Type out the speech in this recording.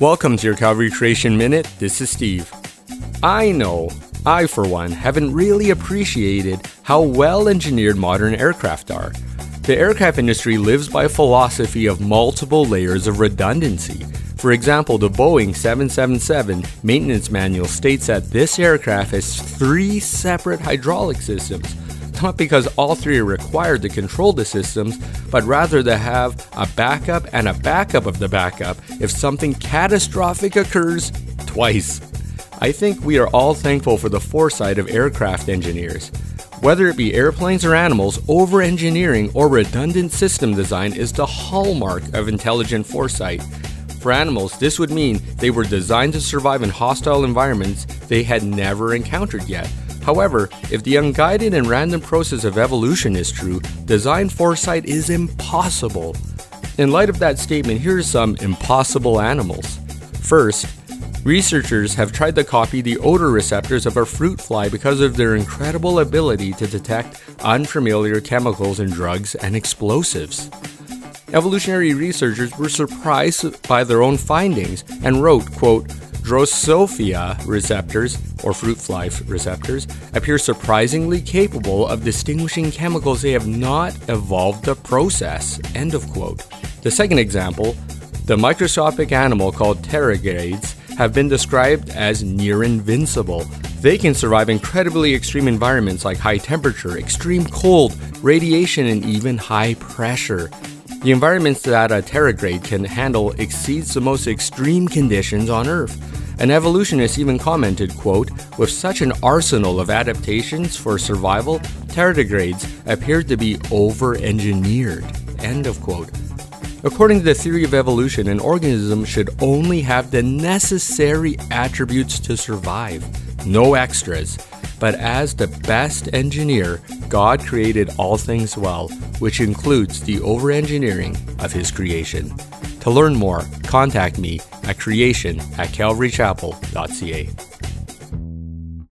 Welcome to your Calvary Creation Minute. This is Steve. I know, I for one, haven't really appreciated how well engineered modern aircraft are. The aircraft industry lives by a philosophy of multiple layers of redundancy. For example, the Boeing 777 maintenance manual states that this aircraft has three separate hydraulic systems not because all three are required to control the systems, but rather to have a backup and a backup of the backup if something catastrophic occurs twice. I think we are all thankful for the foresight of aircraft engineers. Whether it be airplanes or animals, over engineering or redundant system design is the hallmark of intelligent foresight. For animals, this would mean they were designed to survive in hostile environments they had never encountered yet However, if the unguided and random process of evolution is true, design foresight is impossible. In light of that statement, here are some impossible animals. First, researchers have tried to copy the odor receptors of a fruit fly because of their incredible ability to detect unfamiliar chemicals in drugs and explosives. Evolutionary researchers were surprised by their own findings and wrote, quote, Drosophila receptors, or fruit fly receptors, appear surprisingly capable of distinguishing chemicals they have not evolved to process. End of quote. The second example, the microscopic animal called tardigrades have been described as near invincible. They can survive incredibly extreme environments like high temperature, extreme cold, radiation, and even high pressure. The environments that a tardigrade can handle exceeds the most extreme conditions on Earth. An evolutionist even commented, quote, with such an arsenal of adaptations for survival, tardigrades appeared to be over-engineered, end of quote. According to the theory of evolution, an organism should only have the necessary attributes to survive, no extras. But as the best engineer, God created all things well, which includes the over engineering of His creation. To learn more, contact me at creation at calvarychapel.ca.